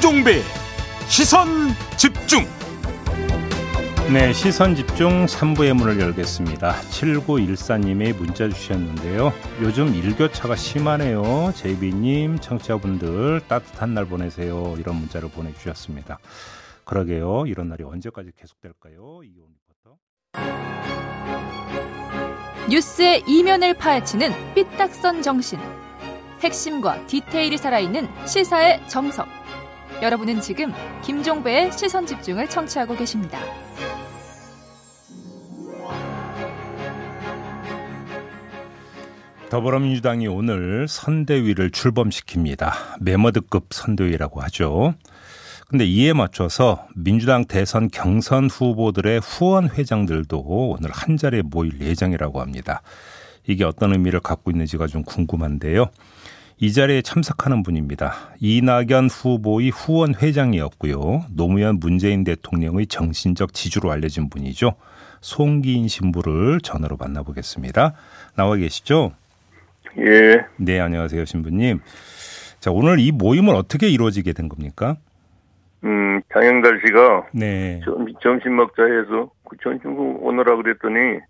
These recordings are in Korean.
김종배 시선 집중 네, 시선 집중 3부의 문을 열겠습니다. 7914님의 문자 주셨는데요. 요즘 일교차가 심하네요. 제이비님, 청취자분들 따뜻한 날 보내세요. 이런 문자를 보내주셨습니다. 그러게요. 이런 날이 언제까지 계속될까요? 이온 리포터. 뉴스의 이면을 파헤치는 삐딱선 정신. 핵심과 디테일이 살아있는 시사의 정석. 여러분은 지금 김종배의 시선 집중을 청취하고 계십니다. 더불어민주당이 오늘 선대위를 출범시킵니다. 메머드급 선대위라고 하죠. 근데 이에 맞춰서 민주당 대선 경선 후보들의 후원 회장들도 오늘 한 자리에 모일 예정이라고 합니다. 이게 어떤 의미를 갖고 있는지가 좀 궁금한데요. 이 자리에 참석하는 분입니다. 이낙연 후보의 후원 회장이었고요. 노무현 문재인 대통령의 정신적 지주로 알려진 분이죠. 송기인 신부를 전화로 만나보겠습니다. 나와 계시죠? 예. 네, 안녕하세요, 신부님. 자, 오늘 이 모임은 어떻게 이루어지게 된 겁니까? 음, 장영달 씨가 네. 점, 점심 먹자 해서 그 점심 오느라 그랬더니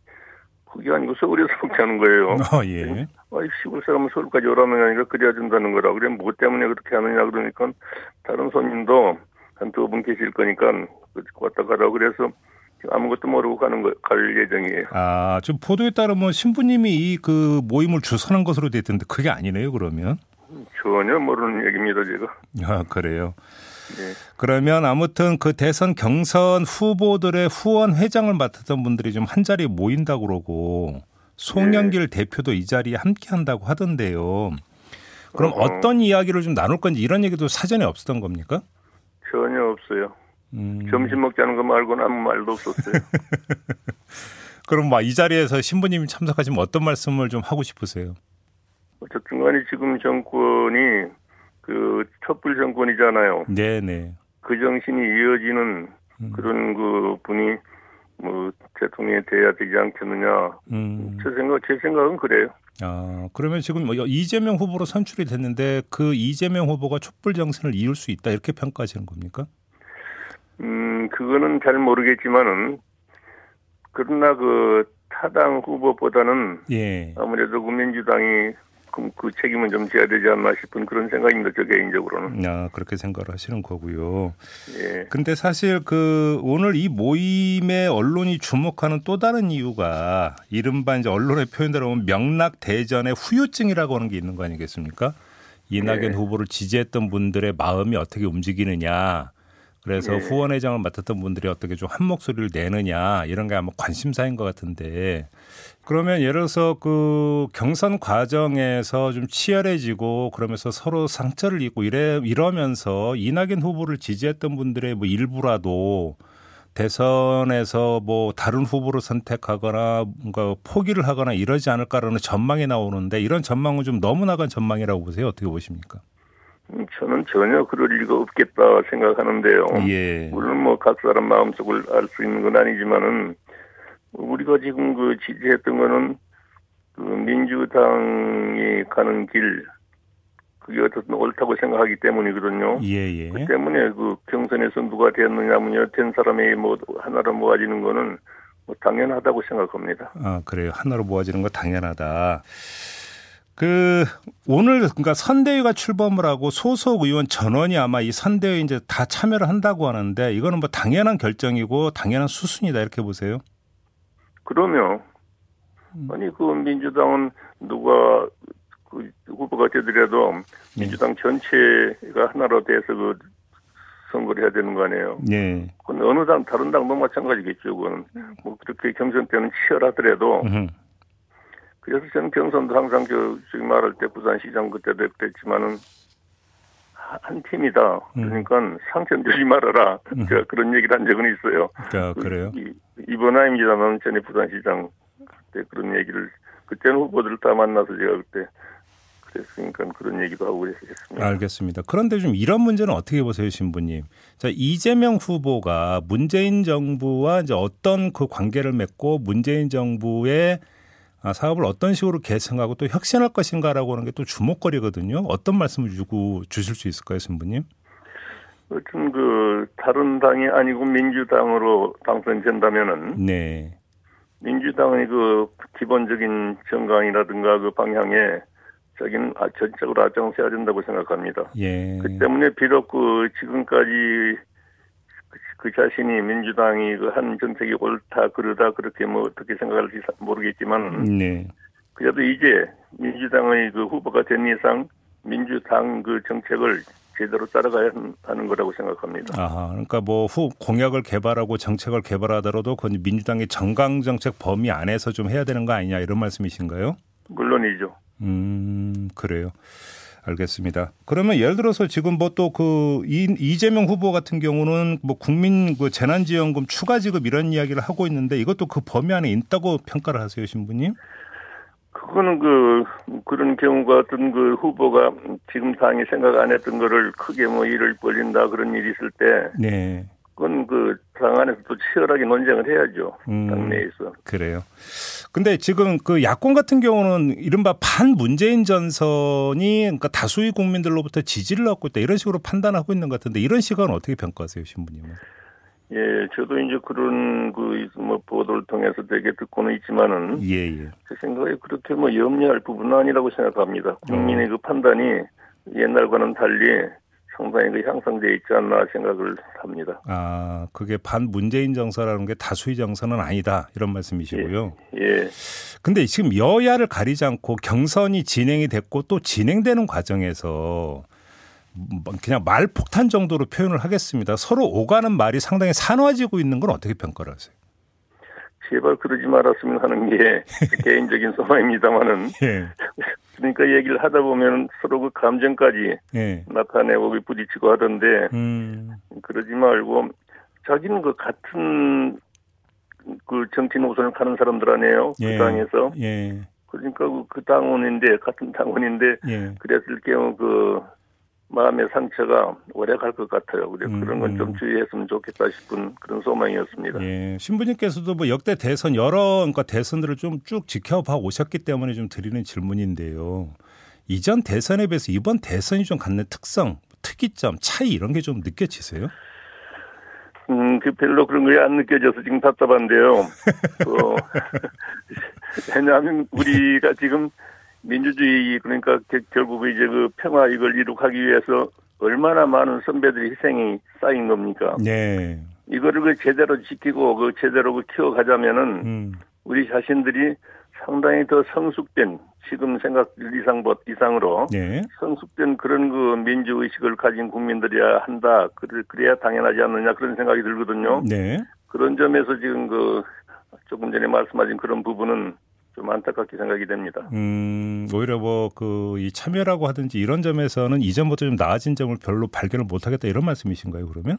그게 아니고 서울에서 먹자는 거예요. 어, 예. 아이 시골 사람은 서울까지 오라는 아니라 그래야 준다는 거라. 그래 뭐 때문에 그렇게 하느냐 그러니까 다른 손님도 한 두 분 계실 거니까 왔다 가라 그래서 아무것도 모르고 가는 거, 갈 예정이에요. 아, 좀 보도에 따르면 신부님이 이 그 모임을 주선한 것으로 돼 있던데 그게 아니네요, 그러면. 전혀 모르는 얘기입니다, 제가. 아, 그래요. 네. 그러면 아무튼 그 대선 경선 후보들의 후원 회장을 맡았던 분들이 좀 한 자리에 모인다고 그러고 송영길 대표도 이 자리에 함께 한다고 하던데요. 그럼 어허. 어떤 이야기를 좀 나눌 건지 이런 얘기도 사전에 없었던 겁니까? 전혀 없어요. 음. 점심 먹자는 거 말고는 아무 말도 없었어요. 그럼 막 이 자리에서 신부님이 참석하시면 어떤 말씀을 좀 하고 싶으세요? 어쨌든 간에 지금 정권이 그 촛불 정권이잖아요. 네네. 그 정신이 이어지는 음. 그런 그 분이 뭐 대통령이 돼야 되지 않겠느냐. 음. 제 생각, 제 생각은 그래요. 아, 그러면 지금 뭐 이재명 후보로 선출이 됐는데 그 이재명 후보가 촛불 정신을 이룰 수 있다 이렇게 평가하시는 겁니까? 음, 그거는 잘 모르겠지만은 그러나 그 타당 후보보다는 예. 아무래도 국민주당이 그, 그 책임은 좀 져야 되지 않나 싶은 그런 생각입니다. 저 개인적으로는. 아, 그렇게 생각을 하시는 거고요. 예. 근데 사실 그 오늘 이 모임에 언론이 주목하는 또 다른 이유가 이른바 이제 언론의 표현대로 보면 명락 대전의 후유증이라고 하는 게 있는 거 아니겠습니까? 이낙연 네. 후보를 지지했던 분들의 마음이 어떻게 움직이느냐. 그래서 네. 후원회장을 맡았던 분들이 어떻게 좀 한 목소리를 내느냐 이런 게 아마 관심사인 것 같은데 그러면 예를 들어서 그 경선 과정에서 좀 치열해지고 그러면서 서로 상처를 입고 이래 이러면서 이낙연 후보를 지지했던 분들의 뭐 일부라도 대선에서 뭐 다른 후보를 선택하거나 뭔가 포기를 하거나 이러지 않을까라는 전망이 나오는데 이런 전망은 좀 너무 나간 전망이라고 보세요. 어떻게 보십니까? 음, 저는 전혀 그럴 리가 없겠다 생각하는데요. 예. 물론 뭐 각 사람 마음속을 알 수 있는 건 아니지만은 우리가 지금 그 지지했던 거는 그 민주당이 가는 길 그게 어떻든 옳다고 생각하기 때문이거든요. 예, 예. 그 때문에 그 경선에서 누가 됐느냐면요, 된 사람이 뭐 하나로 모아지는 거는 뭐 당연하다고 생각합니다. 아, 그래요. 하나로 모아지는 거 당연하다. 그 오늘 그러니까 선대위가 출범을 하고 소속 의원 전원이 아마 이 선대위 이제 다 참여를 한다고 하는데 이거는 뭐 당연한 결정이고 당연한 수순이다 이렇게 보세요. 그러면 아니 그 민주당은 누가 그 후보가 되더라도 예. 민주당 전체가 하나로 돼서 그 선거를 해야 되는 거 아니에요. 예. 그건 어느 당 다른 당도 마찬가지겠죠. 그거는 뭐 그렇게 경선 때는 치열하더라도. 그래서 저는 경선도 항상 저 저기 말할 때 부산시장 그때도 그랬지만은 하- 한 팀이다. 그러니까 상처 주지 말아라. 제가 그런 얘기를 한 적은 있어요. 아, 그래요. 이- 이번 아닙니다만 전에 부산시장 그때 그런 얘기를 그때는 후보들 다 만나서 제가 그때 그랬으니까 그런 얘기도 하고 그랬었습니다. 알겠습니다. 그런데 좀 이런 문제는 어떻게 보세요, 신부님? 자, 이재명 후보가 문재인 정부와 이제 어떤 그 관계를 맺고 문재인 정부의 아, 사업을 어떤 식으로 계승하고 또 혁신할 것인가라고 하는 게 또 주목거리거든요. 어떤 말씀을 주고 주실 수 있을까요, 신부님? 어떤 그 다른 당이 아니고 민주당으로 당선된다면은 네. 민주당의 그 기본적인 정강이라든가 그 방향에 자기는 아, 전적으로 앞장서야 된다고 생각합니다. 예. 그 때문에 비록 그 지금까지 그, 그 자신이 민주당이 그 한 정책이 옳다 그러다 그렇게 뭐 어떻게 생각할지 모르겠지만 네. 그래도 이제 민주당의 그 후보가 된 이상 민주당 그 정책을 제대로 따라가야 하는 거라고 생각합니다. 아, 그러니까 뭐 후 공약을 개발하고 정책을 개발하더라도 그 민주당의 정강 정책 범위 안에서 좀 해야 되는 거 아니냐 이런 말씀이신가요? 물론이죠. 음, 그래요. 알겠습니다. 그러면 예를 들어서 지금 뭐 또 그 이재명 후보 같은 경우는 뭐 국민 그 재난지원금 추가 지급 이런 이야기를 하고 있는데 이것도 그 범위 안에 있다고 평가를 하세요, 신부님? 그거는 그 그런 경우가 어떤 그 후보가 지금 당이 생각 안 했던 거를 크게 뭐 일을 벌린다 그런 일이 있을 때 네. 그건 그당 안에서 또 치열하게 논쟁을 해야죠. 음, 당내에서. 그래요. 근데 지금 그 야권 같은 경우는 이른바 반 문재인 전선이 그러니까 다수의 국민들로부터 지지를 얻고 있다 이런 식으로 판단하고 있는 것 같은데 이런 시각은 어떻게 평가하세요, 신부님은? 예, 저도 이제 그런 그뭐 보도를 통해서 되게 듣고는 있지만은 예, 예. 제 생각에 그렇게 뭐 염려할 부분은 아니라고 생각합니다. 국민의 그 판단이 옛날과는 달리 상당히 그 향상돼 있지 않나 생각을 합니다. 아, 그게 반 문재인 정서라는 게 다수의 정서는 아니다 이런 말씀이시고요. 예. 근데 지금 여야를 가리지 않고 경선이 진행이 됐고 또 진행되는 과정에서 뭐 그냥 말 폭탄 정도로 표현을 하겠습니다. 서로 오가는 말이 상당히 산화지고 있는 건 어떻게 평가를 하세요? 제발 그러지 말았으면 하는 게 개인적인 소망입니다만은 예. 그러니까 얘기를 하다 보면 서로 그 감정까지 예. 나타내고 부딪히고 하던데 음. 그러지 말고 자기는 그 같은 그 정치 노선을 가는 사람들 아니에요 예. 그 당에서 예. 그러니까 그- 그 당원인데 같은 당원인데 예. 그랬을 경우 그 마음의 상처가 오래 갈 것 같아요. 그래 그런 건 음. 좀 주의했으면 좋겠다 싶은 그런 소망이었습니다. 예. 신부님께서도 뭐 역대 대선 여러 그러니까 대선들을 좀 쭉 지켜봐 오셨기 때문에 좀 드리는 질문인데요. 이전 대선에 비해서 이번 대선이 좀 갖는 특성, 특이점, 차이 이런 게 좀 느껴지세요? 음, 그 별로 그런 게 안 느껴져서 지금 답답한데요. 그, 왜냐하면 우리가 지금 민주주의 그러니까 겨- 결국 이제 그 평화 이걸 이룩하기 위해서 얼마나 많은 선배들의 희생이 쌓인 겁니까? 네. 이거를 그 제대로 지키고 그 제대로 그 키워가자면은 음. 우리 자신들이 상당히 더 성숙된 지금 생각 이상 이상으로 네. 성숙된 그런 그 민주 의식을 가진 국민들이야 한다. 그래- 그래야 당연하지 않느냐 그런 생각이 들거든요. 네. 그런 점에서 지금 그 조금 전에 말씀하신 그런 부분은 좀 안타깝게 생각이 됩니다. 음, 오히려 뭐 그 이 참여라고 하든지 이런 점에서는 이전보다 좀 나아진 점을 별로 발견을 못 하겠다 이런 말씀이신가요, 그러면?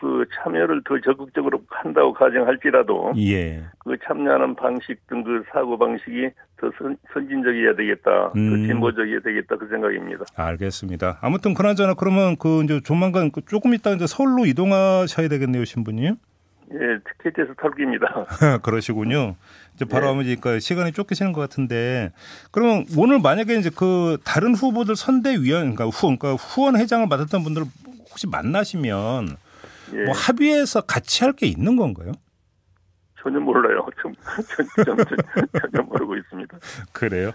그 참여를 더 적극적으로 한다고 가정할지라도 예. 그 참여하는 방식 등 그 사고 방식이 더 선, 선진적이어야 되겠다, 음. 더 진보적이어야 되겠다 그 생각입니다. 알겠습니다. 아무튼 그나저나 그러면 그 이제 조만간 그 조금 있다 이제 서울로 이동하셔야 되겠네요, 신부님. 예, 티켓에서 탈깁니다. 그러시군요. 이제 바로 네. 하면 이제 시간이 쫓기시는 것 같은데 그러면 오늘 만약에 이제 그 다른 후보들 선대위원 그러니까 후 그러니까 후원 회장을 맡았던 분들 혹시 만나시면 예, 뭐 합의해서 같이 할 게 있는 건가요? 전혀 몰라요. 좀, 전, 전혀 모르고 있습니다. 그래요.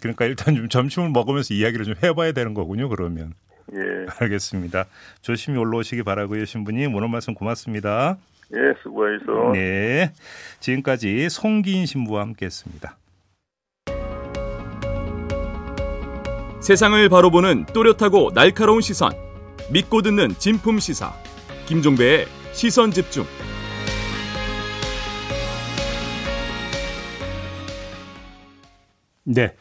그러니까 일단 좀 점심을 먹으면서 이야기를 좀 해봐야 되는 거군요. 그러면 예, 알겠습니다. 조심히 올라오시기 바라고요, 신부님. 오늘 말씀 고맙습니다. 예, 수고하셔서. 네, 지금까지 송기인 신부와 함께했습니다. 세상을 바로 보는 또렷하고 날카로운 시선. 믿고 듣는 진품 시사. 김종배의 시선 집중. 네.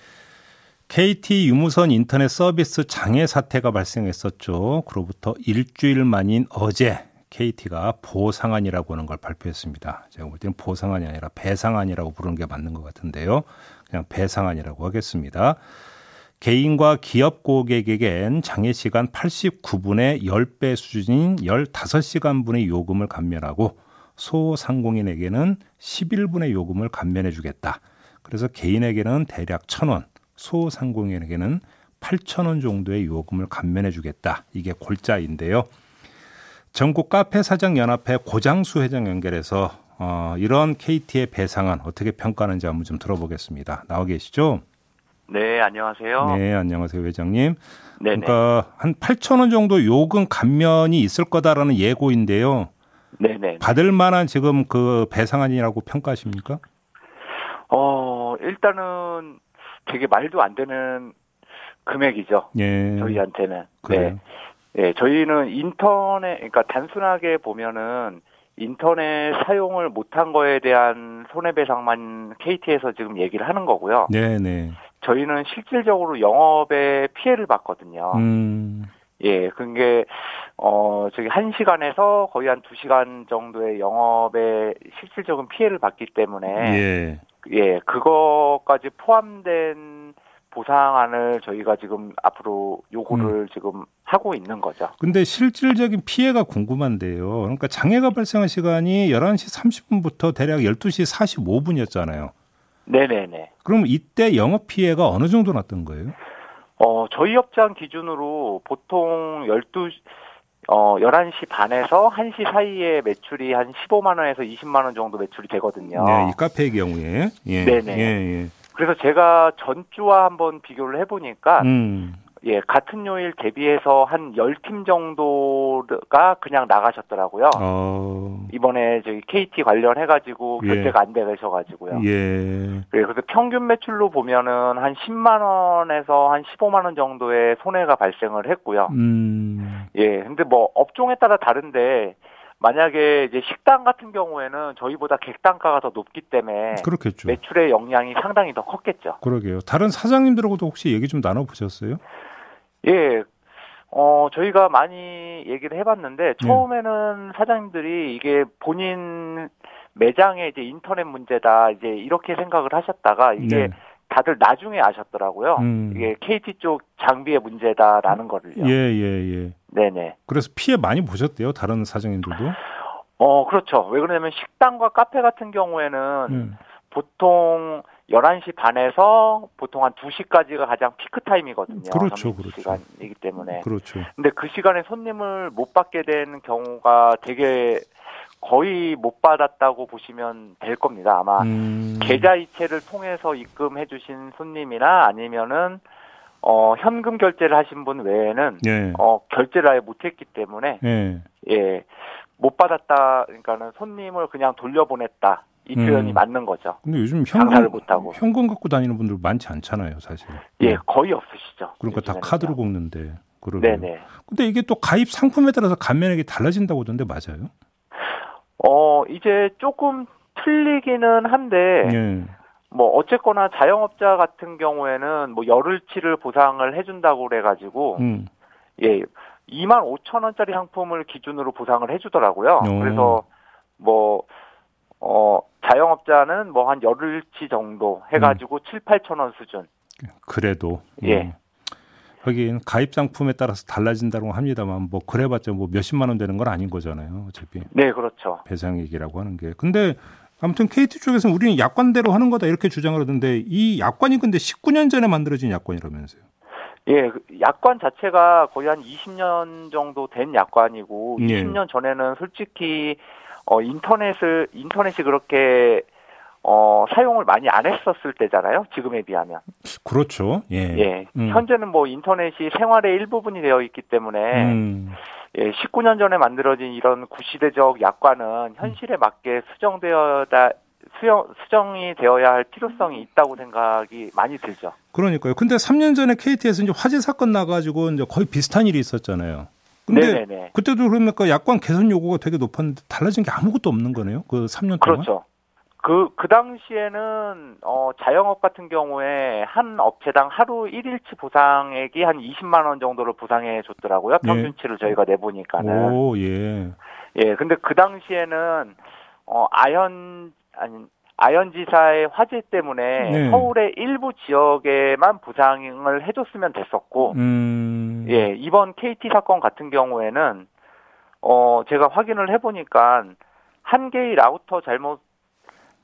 KT 유무선 인터넷 서비스 장애 사태가 발생했었죠. 그로부터 일주일 만인 어제 KT가 보상안이라고 하는 걸 발표했습니다. 제가 볼 때는 보상안이 아니라 배상안이라고 부르는 게 맞는 것 같은데요. 그냥 배상안이라고 하겠습니다. 개인과 기업 고객에겐 장애 시간 89분의 10배 수준인 15시간분의 요금을 감면하고 소상공인에게는 11분의 요금을 감면해 주겠다. 그래서 개인에게는 대략 1,000원, 소상공인에게는 8천 원 정도의 요금을 감면해 주겠다. 이게 골자인데요. 전국 카페 사장 연합회 고장수 회장 연결해서 어, 이런 KT의 배상안 어떻게 평가하는지 한번 좀 들어보겠습니다. 나와 계시죠? 네, 안녕하세요. 네, 안녕하세요, 회장님. 네 그러니까 한 8천 원 정도 요금 감면이 있을 거다라는 예고인데요. 네네. 받을 만한 지금 그 배상안이라고 평가하십니까? 어, 일단은 되게 말도 안 되는 금액이죠. 예. 저희한테는. 그래요. 네. 네, 저희는 인터넷, 그러니까 단순하게 보면은 인터넷 사용을 못한 거에 대한 손해배상만 KT에서 지금 얘기를 하는 거고요. 네, 네. 저희는 실질적으로 영업에 피해를 봤거든요. 음. 예, 그게 어 저기 한 시간에서 거의 한 두 시간 정도의 영업에 실질적인 피해를 봤기 때문에 예. 예, 그거까지 포함된 보상안을 저희가 지금 앞으로 요구를 음. 지금 하고 있는 거죠. 근데 실질적인 피해가 궁금한데요. 그러니까 장애가 발생한 시간이 11시 30분부터 대략 12시 45분이었잖아요. 네네네. 그럼 이때 영업 피해가 어느 정도 났던 거예요? 어, 저희 업장 기준으로 보통 12, 어, 11시 반에서 1시 사이에 매출이 한 15만 원에서 20만 원 정도 매출이 되거든요. 네, 이 카페의 경우에. 예. 네네. 예, 예. 그래서 제가 전주와 한번 비교를 해보니까 음. 예, 같은 요일 대비해서 한 10팀 정도가 그냥 나가셨더라고요. 어. 이번에 저기 KT 관련해가지고 예. 결제가 안 되셔가지고요. 예. 예, 그래서 평균 매출로 보면은 한 10만 원에서 한 15만 원 정도의 손해가 발생을 했고요. 음. 예, 근데 뭐 업종에 따라 다른데 만약에 이제 식당 같은 경우에는 저희보다 객단가가 더 높기 때문에 그렇겠죠. 매출의 영향이 상당히 더 컸겠죠. 그러게요. 다른 사장님들하고도 혹시 얘기 좀 나눠 보셨어요? 예. 어, 저희가 많이 얘기를 네. 해봤는데, 처음에는 사장님들이 이게 본인 매장의 이제 인터넷 문제다, 이제 이렇게 생각을 하셨다가, 이게 네. 다들 나중에 아셨더라고요. 음. 이게 KT 쪽 장비의 문제다라는 거를요. 예, 예, 예. 네네. 그래서 피해 많이 보셨대요, 다른 사장님들도? 어, 그렇죠. 왜 그러냐면 식당과 카페 같은 경우에는 음. 보통 11시 반에서 보통 한 2시까지가 가장 피크 타임이거든요. 그렇죠, 그렇죠. 시간이기 때문에. 그렇죠. 근데 그 시간에 손님을 못 받게 된 경우가 되게 거의 못 받았다고 보시면 될 겁니다. 아마 음. 계좌 이체를 통해서 입금해 주신 손님이나 아니면은 어 현금 결제를 하신 분 외에는 예. 어 결제를 아예 못 했기 때문에 예. 예. 못 받았다 그러니까는 손님을 그냥 돌려보냈다. 이 표현이 음. 맞는 거죠. 근데 요즘 현금 못하고. 현금 갖고 다니는 분들 많지 않잖아요, 사실. 예, 거의 없으시죠. 그러니까 다. 카드로 긁는데. 그러게. 네네. 근데 이게 또 가입 상품에 따라서 감면액이 달라진다고 하던데 맞아요? 어, 이제 조금 틀리기는 한데, 예. 뭐, 어쨌거나 자영업자 같은 경우에는 뭐 열흘치를 보상을 해준다고 그래가지고, 음. 예, 2만 5천 원짜리 상품을 기준으로 보상을 해주더라고요. 오. 그래서 뭐, 어, 자영업자는 뭐 한 열흘치 정도 해가지고 7, 8천 원 수준. 그래도 예. 음. 하긴 가입 상품에 따라서 달라진다고 합니다만 뭐 그래봤자 뭐 몇십만 원 되는 건 아닌 거잖아요. 어차피 네, 그렇죠. 배상액이라고 하는 게. 근데 아무튼 KT 쪽에서는 우리는 약관대로 하는 거다 이렇게 주장을 하던데 이 약관이 근데 19년 전에 만들어진 약관이라면서요. 예, 그 약관 자체가 거의 한 20년 정도 된 약관이고, 예. 20년 전에는 솔직히, 어, 인터넷을, 인터넷이 그렇게, 어, 사용을 많이 안 했었을 때잖아요. 지금에 비하면. 그렇죠. 예. 예. 음. 현재는 뭐 인터넷이 생활의 일부분이 되어 있기 때문에, 음. 예, 19년 전에 만들어진 이런 구시대적 약관은 현실에 맞게 수정되어다, 수정, 수정이 되어야 할 필요성이 있다고 생각이 많이 들죠. 그러니까요. 근데 3년 전에 KT에서 이제 화재 사건 나가지고 이제 거의 비슷한 일이 있었잖아요. 근데 네네네. 그때도 그러니까 약관 개선 요구가 되게 높았는데 달라진 게 아무것도 없는 거네요. 그 3년 동안. 그렇죠. 그, 그 당시에는, 어, 자영업 같은 경우에 한 업체당 하루 1일치 보상액이 한 20만원 정도를 보상해 줬더라고요. 예. 평균치를 저희가 내보니까는. 오, 예. 예, 근데 그 당시에는, 어, 아현, 아니, 아현지사의 화재 때문에 네. 서울의 일부 지역에만 보상을 해줬으면 됐었고, 음. 예, 이번 KT 사건 같은 경우에는 어 제가 확인을 해보니까 한 개의 라우터 잘못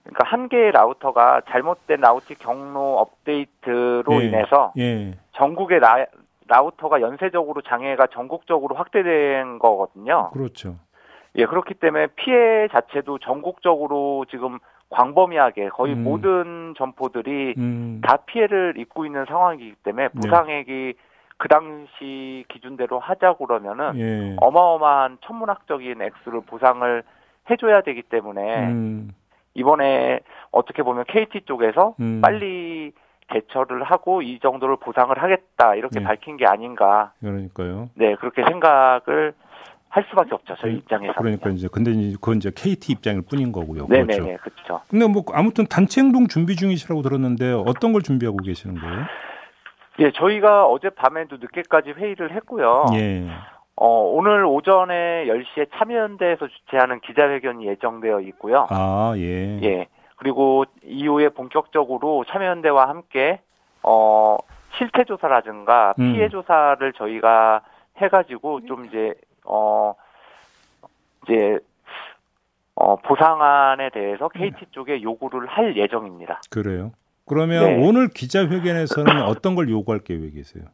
그러니까 한 개의 라우터가 잘못된 라우팅 경로 업데이트로 예. 인해서 예. 전국의 라, 라우터가 연쇄적으로 장애가 전국적으로 확대된 거거든요. 그렇죠. 예, 그렇기 때문에 피해 자체도 전국적으로 지금 광범위하게 거의 음. 모든 점포들이 음. 다 피해를 입고 있는 상황이기 때문에 네. 부상액이 그 당시 기준대로 하자고 그러면은 예. 어마어마한 천문학적인 액수를 보상을 해줘야 되기 때문에 음. 이번에 어떻게 보면 KT 쪽에서 음. 빨리 대처를 하고 이 정도를 보상을 하겠다 이렇게 네. 밝힌 게 아닌가 그러니까요. 네 그렇게 생각을 할 수밖에 없죠 저희 그- 입장에서 그러니까 이제 근데 이제 그건 이제 KT 입장일 뿐인 거고요. 그렇죠. 네네네 그렇죠 근데 뭐 아무튼 단체 행동 준비 중이시라고 들었는데 어떤 걸 준비하고 계시는 거예요? 예 저희가 어제 밤에도 늦게까지 회의를 했고요 예. 어, 오늘 오전에 10시에 참여연대에서 주최하는 기자회견이 예정되어 있고요 아, 예. 예 그리고 이후에 본격적으로 참여연대와 함께 어 실태 조사라든가 음. 피해 조사를 저희가 해가지고 좀 이제 어 이제 어 보상안에 대해서 KT 쪽에 요구를 할 예정입니다. 그래요. 그러면 네. 오늘 기자회견에서는 어떤 걸 요구할 계획이세요?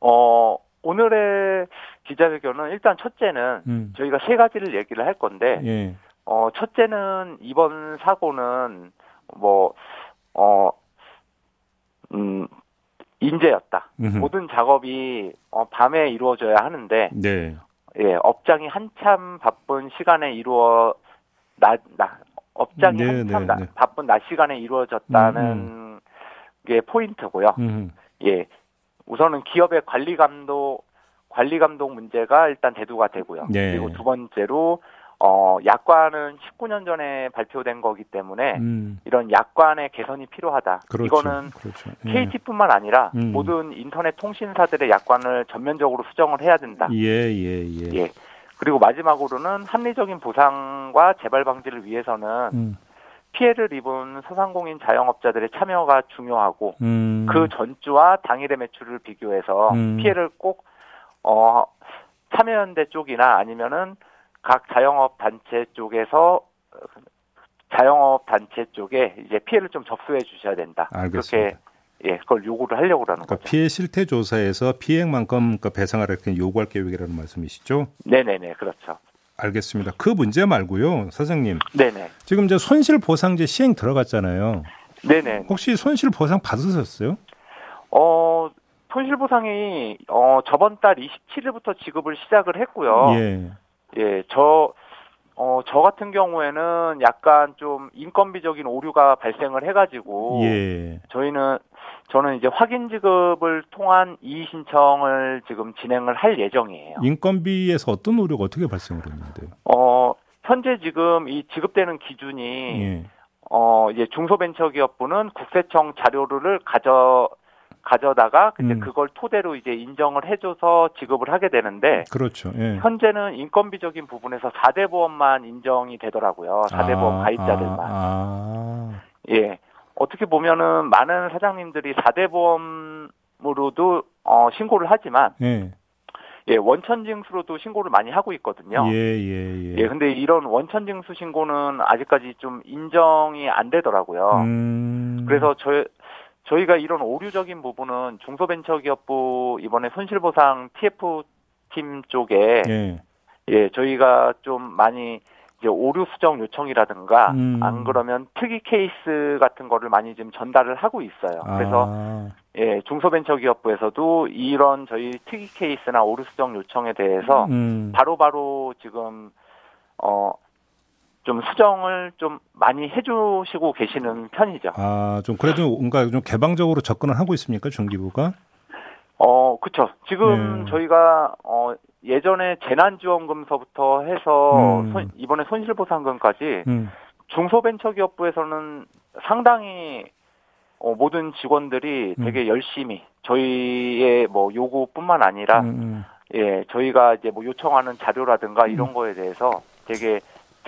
어 오늘의 기자회견은 일단 첫째는 음. 저희가 세 가지를 얘기를 할 건데 예. 어 첫째는 이번 사고는 뭐어 음, 인재였다. 음흠. 모든 작업이 어, 밤에 이루어져야 하는데 네. 예, 업장이 한참 바쁜 시간에 이루어 낮, 낮 업장이 네, 한참 네, 나- 네. 바쁜 낮 시간에 이루어졌다는 음, 게 포인트고요. 음. 예. 우선은 기업의 관리 감독 관리 감독 문제가 일단 대두가 되고요. 네. 그리고 두 번째로 어 약관은 19년 전에 발표된 거기 때문에 음. 이런 약관의 개선이 필요하다. 그렇죠. 이거는 그렇죠. 예. KT뿐만 아니라 음. 모든 인터넷 통신사들의 약관을 전면적으로 수정을 해야 된다. 예, 예, 예. 예. 그리고 마지막으로는 합리적인 보상과 재발 방지를 위해서는 음. 피해를 입은 소상공인 자영업자들의 참여가 중요하고 음. 그 전주와 당일의 매출을 비교해서 음. 피해를 꼭 어, 참여연대 쪽이나 아니면은 각 자영업 단체 쪽에서 어, 자영업 단체 쪽에 이제 피해를 좀 접수해 주셔야 된다. 알겠습니다. 그렇게 예, 그걸 요구를 하려고 그러는 그러니까 거죠. 피해 실태 조사에서 피해만큼 그 배상하라 이렇게 요구할 계획이라는 말씀이시죠? 네 네 네, 그렇죠. 알겠습니다. 그 문제 말고요, 사장님. 네네, 지금 이제 손실 보상제 시행 들어갔잖아요. 네네. 혹시 손실 보상 받으셨어요? 어, 손실 보상이 어 저번 달 27일부터 지급을 시작을 했고요. 예. 예, 저, 어, 저 같은 경우에는 약간 좀 인건비적인 오류가 발생을 해가지고, 예. 저희는, 저는 이제 확인 지급을 통한 이의 신청을 지금 진행을 할 예정이에요. 인건비에서 어떤 오류가 어떻게 발생을 했는데요? 어, 현재 지금 이 지급되는 기준이, 예. 어, 이제 중소벤처기업부는 국세청 자료를 가져, 가져다가, 근데 음. 그걸 토대로 이제 인정을 해줘서 지급을 하게 되는데, 그렇죠. 예. 현재는 인건비적인 부분에서 4대 보험만 인정이 되더라고요. 4대 보험 가입자들만. 아, 아. 예. 어떻게 보면은 많은 사장님들이 4대 보험으로도 어, 신고를 하지만 예. 예, 원천징수로도 신고를 많이 하고 있거든요. 예, 예, 예. 예, 근데 이런 원천징수 신고는 아직까지 좀 인정이 안 되더라고요. 음. 그래서 저 저희가 이런 오류적인 부분은 중소벤처기업부 이번에 손실보상 TF 팀 쪽에 예. 예, 저희가 좀 많이 이제 오류 수정 요청이라든가 음. 안 그러면 특이 케이스 같은 거를 많이 지금 전달을 하고 있어요. 그래서 아. 예, 중소벤처기업부에서도 이런 저희 특이 케이스나 오류 수정 요청에 대해서 음. 바로바로 지금 어 좀 수정을 좀 많이 해주시고 계시는 편이죠. 아, 좀 그래도 뭔가 좀 개방적으로 접근을 하고 있습니까, 중기부가? 어, 그쵸. 지금 네. 저희가, 어, 예전에 재난지원금서부터 해서 음. 손- 이번에 손실보상금까지 음. 중소벤처기업부에서는 상당히 어, 모든 직원들이 음. 되게 열심히 저희의 뭐 요구뿐만 아니라 음, 음. 예 저희가 이제 뭐 요청하는 자료라든가 음. 이런 거에 대해서 되게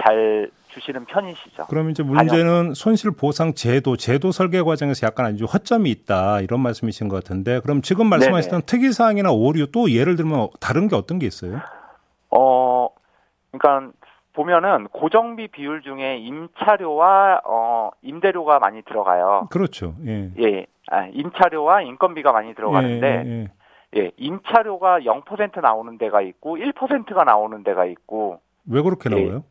잘 주시는 편이시죠. 그러면 이제 문제는 손실 보상 제도, 제도 설계 과정에서 약간 아주 허점이 있다 이런 말씀이신 것 같은데 그럼 지금 말씀하셨던 특이 사항이나 오류 또 예를 들면 다른 게 어떤 게 있어요? 어, 그러니까 보면은 고정비 비율 중에 임차료와 어 임대료가 많이 들어가요. 그렇죠. 예. 예. 아, 임차료와 인건비가 많이 들어가는데 예, 예. 예, 임차료가 0% 나오는 데가 있고 1%가 나오는 데가 있고 왜 그렇게 예. 나와요?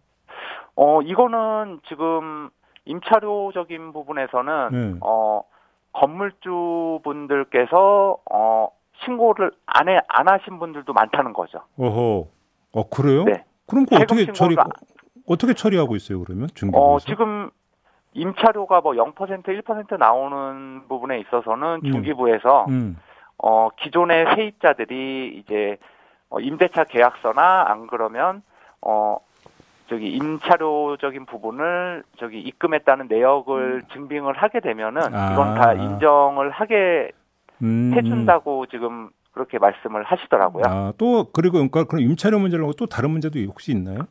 어 이거는 지금 임차료적인 부분에서는 네. 어 건물주 분들께서 어 신고를 안 해 안 하신 분들도 많다는 거죠. 어허. 어 그래요? 네. 그럼 그 어떻게 처리 신고가- 어떻게 처리하고 있어요 그러면 중개부에서? 어 지금 임차료가 뭐 0% 1% 나오는 부분에 있어서는 음. 중기부에서 음. 어 기존의 세입자들이 이제 어, 임대차 계약서나 안 그러면 어 저기 임차료적인 부분을 저기 입금했다는 내역을 증빙을 하게 되면은 음. 아. 이건 다 인정을 하게 음. 해준다고 지금 그렇게 말씀을 하시더라고요. 아, 또 그리고 그러니까 그럼 임차료 문제라고 또 다른 문제도 혹시 있나요?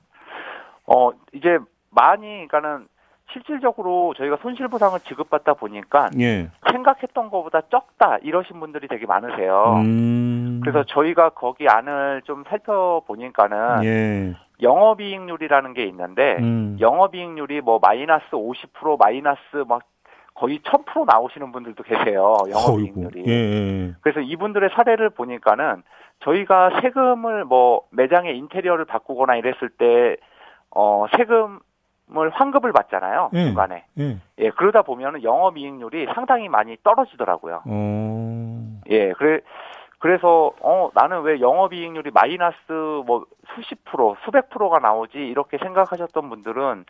어 이제 많이 그러니까는 실질적으로 저희가 손실보상을 지급받다 보니까 예. 생각했던 것보다 적다 이러신 분들이 되게 많으세요. 음. 그래서 저희가 거기 안을 좀 살펴보니까는 예. 영업이익률이라는 게 있는데 음. 영업이익률이 뭐 마이너스 50% 마이너스 막 거의 1000% 나오시는 분들도 계세요. 영업이익률이. 어이구. 예, 예. 그래서 이분들의 사례를 보니까는 저희가 세금을 뭐 매장의 인테리어를 바꾸거나 이랬을 때 어, 세금 을 환급을 받잖아요. 예. 중간에. 예. 예, 그러다 보면은 영업이익률이 상당히 많이 떨어지더라고요. 어. 예, 그래, 그래서, 어, 나는 왜 영업이익률이 마이너스 뭐 수십 프로, 수백 프로가 나오지, 이렇게 생각하셨던 분들은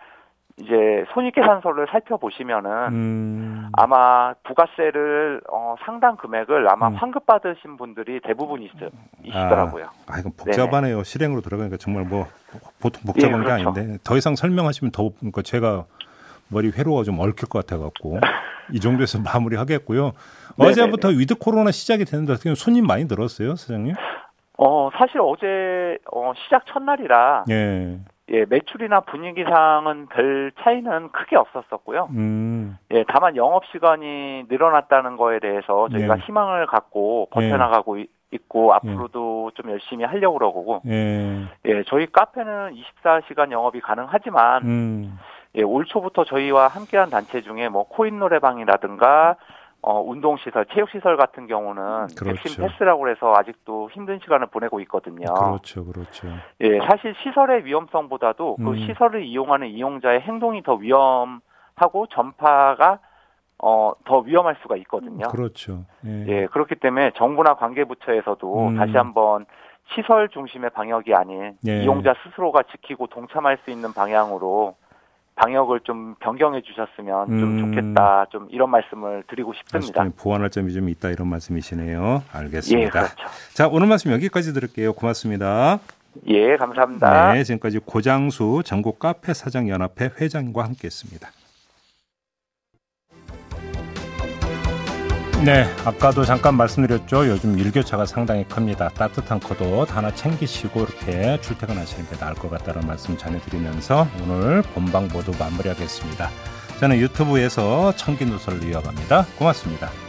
이제 손익계산서를 살펴보시면은 음. 아마 부가세를 어, 상당 금액을 아마 음. 환급 받으신 분들이 대부분 있, 이시더라고요. 아, 이건 복잡하네요. 실행으로 들어가니까 정말 뭐 보통 예, 복잡한 게 그렇죠. 아닌데 더 이상 설명하시면 더 그러니까 제가 머리 회로가 좀 얽힐 것 같아 갖고 이 정도에서 마무리하겠고요. 어제부터 위드 코로나 시작이 됐는데 어떻게 손님 많이 늘었어요, 사장님? 어, 사실 어제 어, 시작 첫날이라 예. 예, 매출이나 분위기상은 별 차이는 크게 없었었고요. 음. 예, 다만 영업 시간이 늘어났다는 거에 대해서 저희가 네. 희망을 갖고 버텨나가고 이- 있고 앞으로도 좀 열심히 하려고 그러고 예. 예, 저희 카페는 24시간 영업이 가능하지만 음. 예, 올 초부터 저희와 함께한 단체 중에 뭐 코인 노래방이라든가 어, 운동시설, 체육시설 같은 경우는 그렇죠. 백신 패스라고 해서 아직도 힘든 시간을 보내고 있거든요. 그렇죠, 그렇죠. 예, 사실 시설의 위험성보다도 음. 그 시설을 이용하는 이용자의 행동이 더 위험하고 전파가 어, 더 위험할 수가 있거든요. 그렇죠. 예. 예, 그렇기 때문에 정부나 관계부처에서도 음. 다시 한번 시설 중심의 방역이 아닌 예. 이용자 스스로가 지키고 동참할 수 있는 방향으로 방역을 좀 변경해 주셨으면 음. 좀 좋겠다. 좀 이런 말씀을 드리고 싶습니다. 보완할 점이 좀 있다 이런 말씀이시네요. 예, 알겠습니다. 그렇죠. 자, 오늘 말씀 여기까지 들을게요. 고맙습니다. 예, 감사합니다. 네, 지금까지 고장수 전국 카페 사장 연합회 회장과 함께했습니다. 네, 아까도 잠깐 말씀드렸죠. 요즘 일교차가 상당히 큽니다. 따뜻한 겉옷 하나 챙기시고 이렇게 출퇴근하시는 게 나을 것 같다는 말씀 전해드리면서 오늘 본방 모두 마무리하겠습니다. 저는 유튜브에서 청기 누설을 이어갑니다. 고맙습니다.